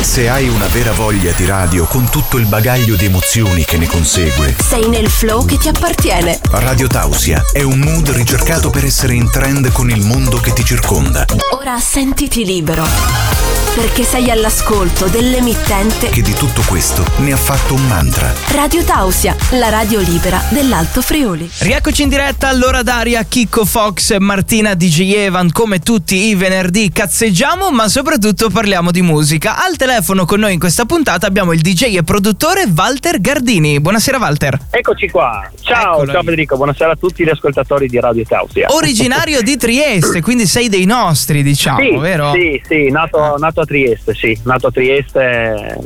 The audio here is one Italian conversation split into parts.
Se hai una vera voglia di radio con tutto il bagaglio di emozioni che ne consegue, Sei nel flow che ti appartiene. Radio Tausia è un mood ricercato per essere in trend con il mondo che ti circonda, Ora sentiti libero. Perché sei all'ascolto dell'emittente che di tutto questo ne ha fatto un mantra. Radio Tausia, la radio libera dell'Alto Friuli. Rieccoci in diretta all'ora d'aria Chicco Fox, Martina DJ Evan, come tutti i venerdì cazzeggiamo, ma soprattutto parliamo di musica. Al telefono con noi in questa puntata abbiamo il DJ e produttore Walter Gardini. Buonasera Walter. Eccoci qua. Ciao, Eccolo ciao. Federico, buonasera a tutti gli ascoltatori di Radio Tausia. Originario di Trieste, quindi sei dei nostri, diciamo, sì, vero? sì, sì, nato, nato a Trieste, sì, nato a Trieste,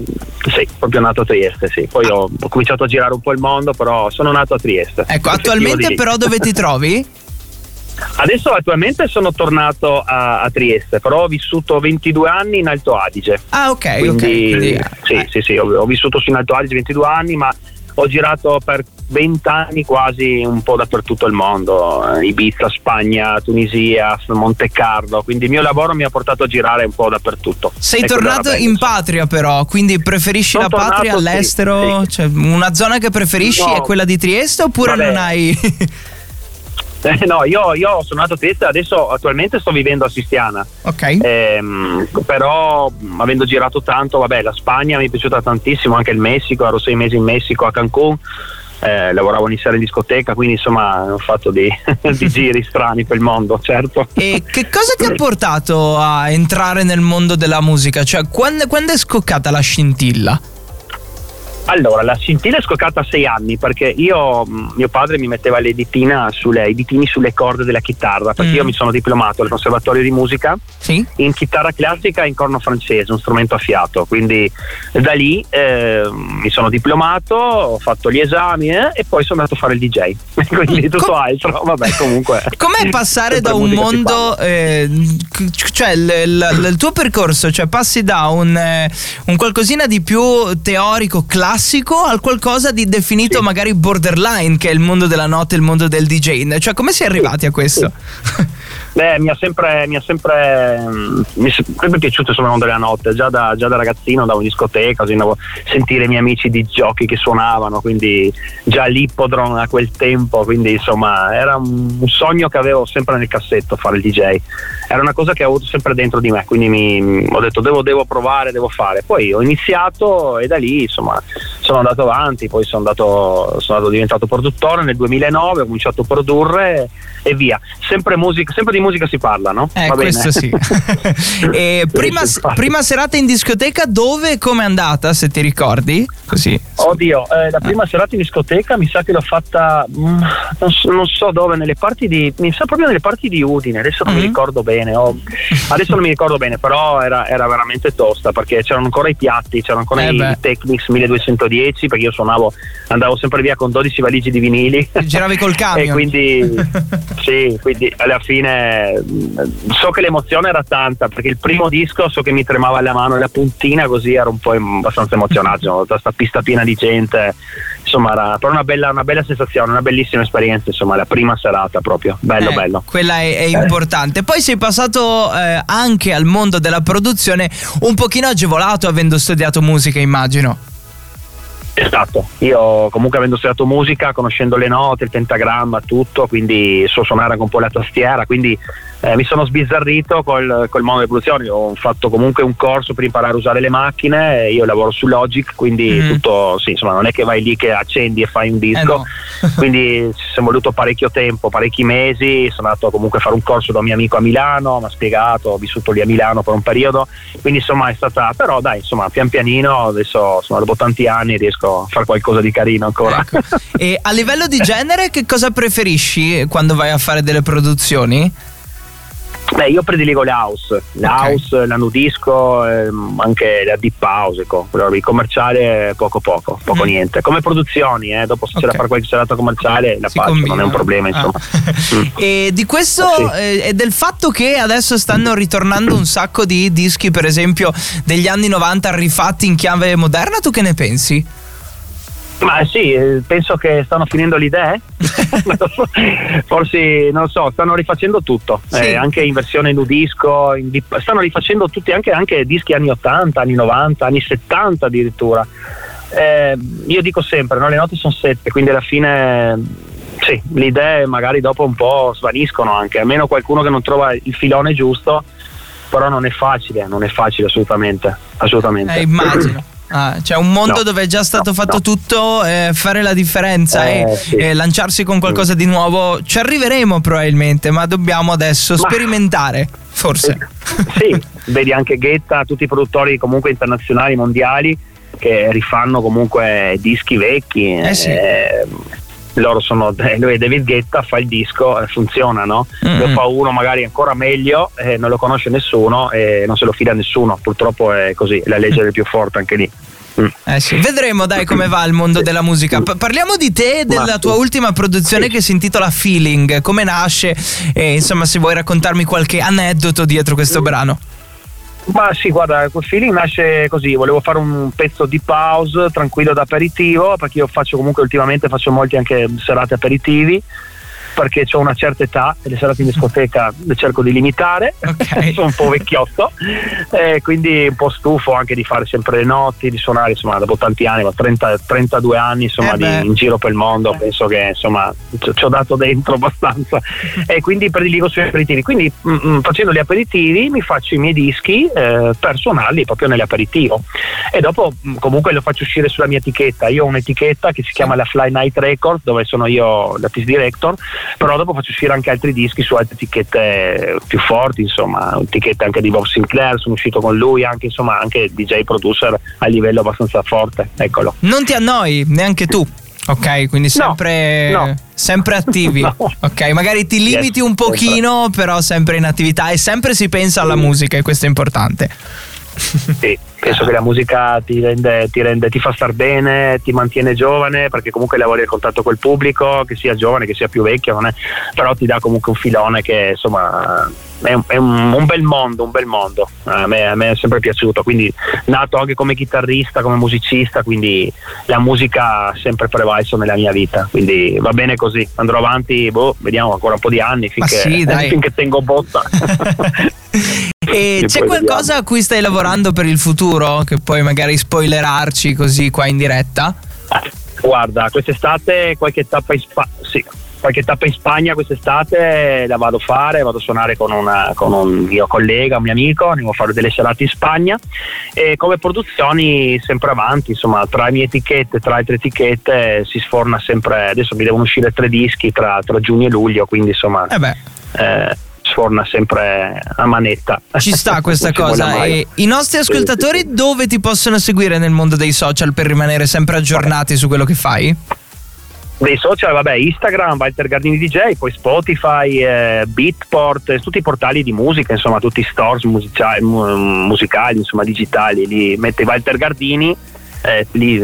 sì, proprio nato a Trieste, sì. Poi ho, ho cominciato a girare un po' il mondo, però sono nato a Trieste. Ecco, attualmente però dove ti trovi? Adesso attualmente sono tornato a, a Trieste, però ho vissuto 22 anni in Alto Adige. Ah, ok, Quindi, ok. quindi, sì, eh, sì, sì, ho, ho vissuto su in Alto Adige 22 anni, ma ho girato per 20 anni quasi un po' dappertutto il mondo, Ibiza, Spagna, Tunisia, Monte Carlo, quindi il mio lavoro mi ha portato a girare un po' dappertutto. Sei E quello tornato in sì. patria però, quindi preferisci Sono la patria tornato, sì, all'estero? sì. Cioè, una zona che preferisci No. è quella di Trieste oppure Vabbè. non hai... Eh, no, io, io sono nato a Trieste, adesso attualmente sto vivendo a Sistiana. ok. Ehm, però avendo girato tanto, vabbè, la Spagna mi è piaciuta tantissimo, anche il Messico, ero sei mesi in Messico a Cancun. Eh, lavoravo in sera in discoteca, quindi insomma ho fatto di, di giri strani per il mondo, certo. E che cosa ti ha portato a entrare nel mondo della musica? Cioè, quando, quando è scoccata la scintilla? Allora, la scintilla è scoccata a sei anni perché io, mh, mio padre mi metteva le ditina sulle, i ditini sulle corde della chitarra perché Mm. io mi sono diplomato al conservatorio di musica Sì? in chitarra classica e in corno francese, un strumento a fiato. Quindi da lì eh, mi sono diplomato, ho fatto gli esami eh, e poi sono andato a fare il DJ. quindi tutto Com- altro, vabbè, comunque. Com'è passare da un mondo, eh, cioè il, il- il tuo percorso, cioè passi da un, eh, un qualcosina di più teorico, classico, al qualcosa di definito Sì. magari borderline, che è il mondo della notte, il mondo del DJ. Cioè, come si è arrivati a questo? Beh, mi ha sempre, mi ha sempre, mm, mi è sempre piaciuto il mondo della notte, già da, già da ragazzino andavo in discoteca, andavo a sentire i miei amici di giochi che suonavano, quindi già l'ippodron a quel tempo, quindi insomma era un, sogno che avevo sempre nel cassetto fare il DJ, era una cosa che avuto sempre dentro di me, quindi mi, ho detto devo, devo provare, devo fare, poi ho iniziato e da lì insomma sono andato avanti, poi sono andato, sono andato diventato produttore nel 2009, ho cominciato a produrre e via, sempre, musica, sempre di musica si parla, no? Eh, Va bene? questo sì. e Sì, prima, prima serata in discoteca, dove e come è andata, se ti ricordi? Così. Oddio, eh, la prima serata in discoteca mi sa che l'ho fatta, mm, non, so, non so dove, nelle parti di, mi sa proprio nelle parti di Udine, adesso non Mhm. mi ricordo bene, oh, adesso non mi ricordo bene, però era, era veramente tosta perché c'erano ancora i piatti, c'erano ancora Eh i beh. Technics 1210 perché io suonavo, andavo sempre via con 12 valigie di vinili. Giravi col camion. E quindi, sì, quindi alla fine mh, so che l'emozione era tanta perché il primo disco so che mi tremava la mano la puntina così ero un po' abbastanza emozionato, questa pista piena di gente, insomma era però una bella, una bella sensazione, una bellissima esperienza, insomma la prima serata proprio, bello Eh, bello. Quella è, è importante. Poi sei passato eh, anche al mondo della produzione un pochino agevolato avendo studiato musica, immagino. Esatto, io comunque avendo studiato musica, conoscendo le note, il pentagramma, tutto, quindi so suonare anche un po' la tastiera, quindi eh, mi sono sbizzarrito col, col mondo delle produzioni, ho fatto comunque un corso per imparare a usare le macchine, io lavoro su Logic, quindi Mhm. tutto, sì, insomma non è che vai lì che accendi e fai un disco, Eh no. quindi ci sono voluto parecchio tempo, parecchi mesi, sono andato comunque a fare un corso da un mio amico a Milano, mi ha spiegato, ho vissuto lì a Milano per un periodo, quindi insomma è stata, però dai, insomma pian pianino, adesso insomma, dopo tanti anni riesco a fare qualcosa di carino ancora. Ecco. E a livello di genere, che cosa preferisci quando vai a fare delle produzioni? Beh, io prediligo le house, le Ok. house, la nudisco, ehm, anche la deep house, ecco, il commerciale poco poco, poco Mm. niente. Come produzioni, eh, dopo se c'è Ok. da fare qualche serata commerciale la Si faccio, non è combina. un problema insomma. Ah. Mm. E di questo Sì. eh, e del fatto che adesso stanno ritornando un sacco di dischi, per esempio, degli anni 90 rifatti in chiave moderna, tu che ne pensi? Ma sì, eh, penso che stanno finendo le idee. Forse, non so, stanno rifacendo tutto, sì. eh, anche in versione nudisco, in dip- stanno rifacendo tutti, anche, anche, dischi anni 80, anni 90, anni 70 addirittura. Eh, io dico sempre, no? le note sono sette, quindi alla fine sì, le idee magari dopo un po' svaniscono anche, almeno qualcuno che non trova il filone giusto, però non è facile, non è facile assolutamente. assolutamente. Eh, immagino. Ah, c'è un mondo no, dove è già stato no, fatto no. tutto, eh, fare la differenza eh, e, sì. e, lanciarsi con qualcosa di nuovo. Ci arriveremo probabilmente, ma dobbiamo adesso ma, sperimentare, forse. Eh, sì, vedi anche Ghetta, tutti i produttori comunque internazionali, mondiali, che rifanno comunque dischi vecchi. Eh sì eh, loro sono eh, David Guetta fa il disco eh, funziona no? Mm-hmm. lo fa uno magari ancora meglio eh, non lo conosce nessuno e non se lo fida nessuno purtroppo è così la legge del più forte anche lì mm. eh sì. Vedremo dai come va il mondo della musica. P- parliamo di te e della tua ultima produzione che si intitola Feeling. Come nasce? E insomma, se vuoi raccontarmi qualche aneddoto dietro questo brano. Ma sì, guarda, quel feeling nasce così, volevo fare un pezzo di pause tranquillo da aperitivo, perché io faccio comunque ultimamente faccio molti anche serate aperitivi perché ho una certa età e le serate in discoteca le cerco di limitare, okay. sono un po' vecchiotto, e quindi un po' stufo anche di fare sempre le notti, di suonare insomma dopo tanti anni, 30, 32 anni insomma, eh di, in giro per il mondo, penso che insomma ci ho dato dentro abbastanza. E quindi prediligo sui aperitivi, quindi mh, mm, mh, mm, facendo gli aperitivi mi faccio i miei dischi eh, per suonarli proprio nell'aperitivo e dopo mh, mm, comunque lo faccio uscire sulla mia etichetta, io ho un'etichetta che si chiama la Fly Night Record dove sono io l'artist director però dopo faccio uscire anche altri dischi su altre etichette più forti, insomma, etichette anche di Bob Sinclair, sono uscito con lui, anche insomma anche DJ producer a livello abbastanza forte, eccolo. Non ti annoi neanche tu? Ok, quindi sempre, no, no. sempre attivi. no. Ok, magari ti limiti yes, un pochino, sempre. però sempre in attività e sempre si pensa alla musica e questo è importante. Sì, penso che la musica ti, rende, ti, rende, ti fa star bene, ti mantiene giovane perché comunque lavori a contatto col pubblico, che sia giovane, che sia più vecchio, però ti dà comunque un filone che insomma è, un, è un, un, bel mondo, un bel mondo. A me, a me, è sempre piaciuto, quindi nato anche come chitarrista, come musicista, quindi la musica ha sempre prevalso nella mia vita, quindi va bene così, andrò avanti, boh, vediamo ancora un po' di anni finché, sì, finché tengo botta. e c'è qualcosa vediamo. a cui stai lavorando per il futuro che puoi magari spoilerarci così qua in diretta? Guarda, quest'estate qualche tappa in Spagna, sì, qualche tappa in Spagna quest'estate la vado a fare, vado a suonare con, una, con, un mio collega, un mio amico, andiamo a fare delle serate in Spagna e come produzioni sempre avanti, insomma tra le mie etichette, tra altre etichette si sforna sempre, adesso mi devono uscire tre dischi tra, tra giugno e luglio, quindi insomma... Eh. Eh, sforna sempre a manetta. Ci sta questa cosa. E I nostri ascoltatori dove ti possono seguire nel mondo dei social per rimanere sempre aggiornati su quello che fai? dei social, vabbè, Instagram, Walter Gardini DJ, poi Spotify, eh, Beatport, tutti i portali di musica, insomma, tutti i stores musicali, musicali insomma, digitali, lì mette Walter Gardini, eh, lì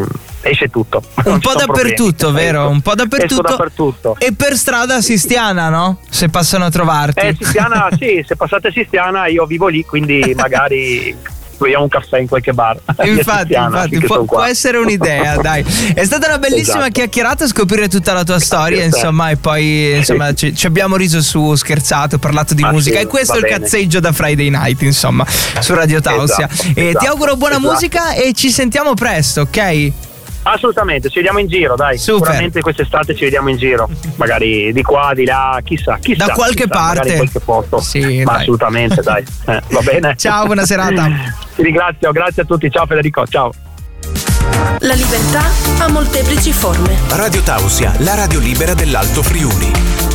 esce tutto. Un po' dappertutto, problemi. vero? Un po' dappertutto. dappertutto. E per strada Sistiana, no? Se passano a trovarti. Eh, Sistiana, sì, se passate a Sistiana io vivo lì, quindi magari beviamo un caffè in qualche bar. Infatti, infatti può, può, essere un'idea, dai. È stata una bellissima esatto. chiacchierata scoprire tutta la tua storia, insomma, e poi insomma, ci, ci, abbiamo riso su, scherzato, parlato di ah, musica. Sì, e questo è il bene. cazzeggio da Friday night, insomma, su Radio Tausia. Esatto, e esatto, ti auguro buona esatto. musica e ci sentiamo presto, ok? Assolutamente, ci vediamo in giro, dai. Super. Sicuramente quest'estate ci vediamo in giro. Magari di qua, di là, chissà, chissà. Da qualche chissà, parte. In qualche posto. Sì, Ma assolutamente, dai. Eh, va bene. Ciao, buona serata. Ti ringrazio, grazie a tutti. Ciao Federico, ciao. La libertà ha molteplici forme. Radio Tausia, la radio libera dell'Alto Friuli.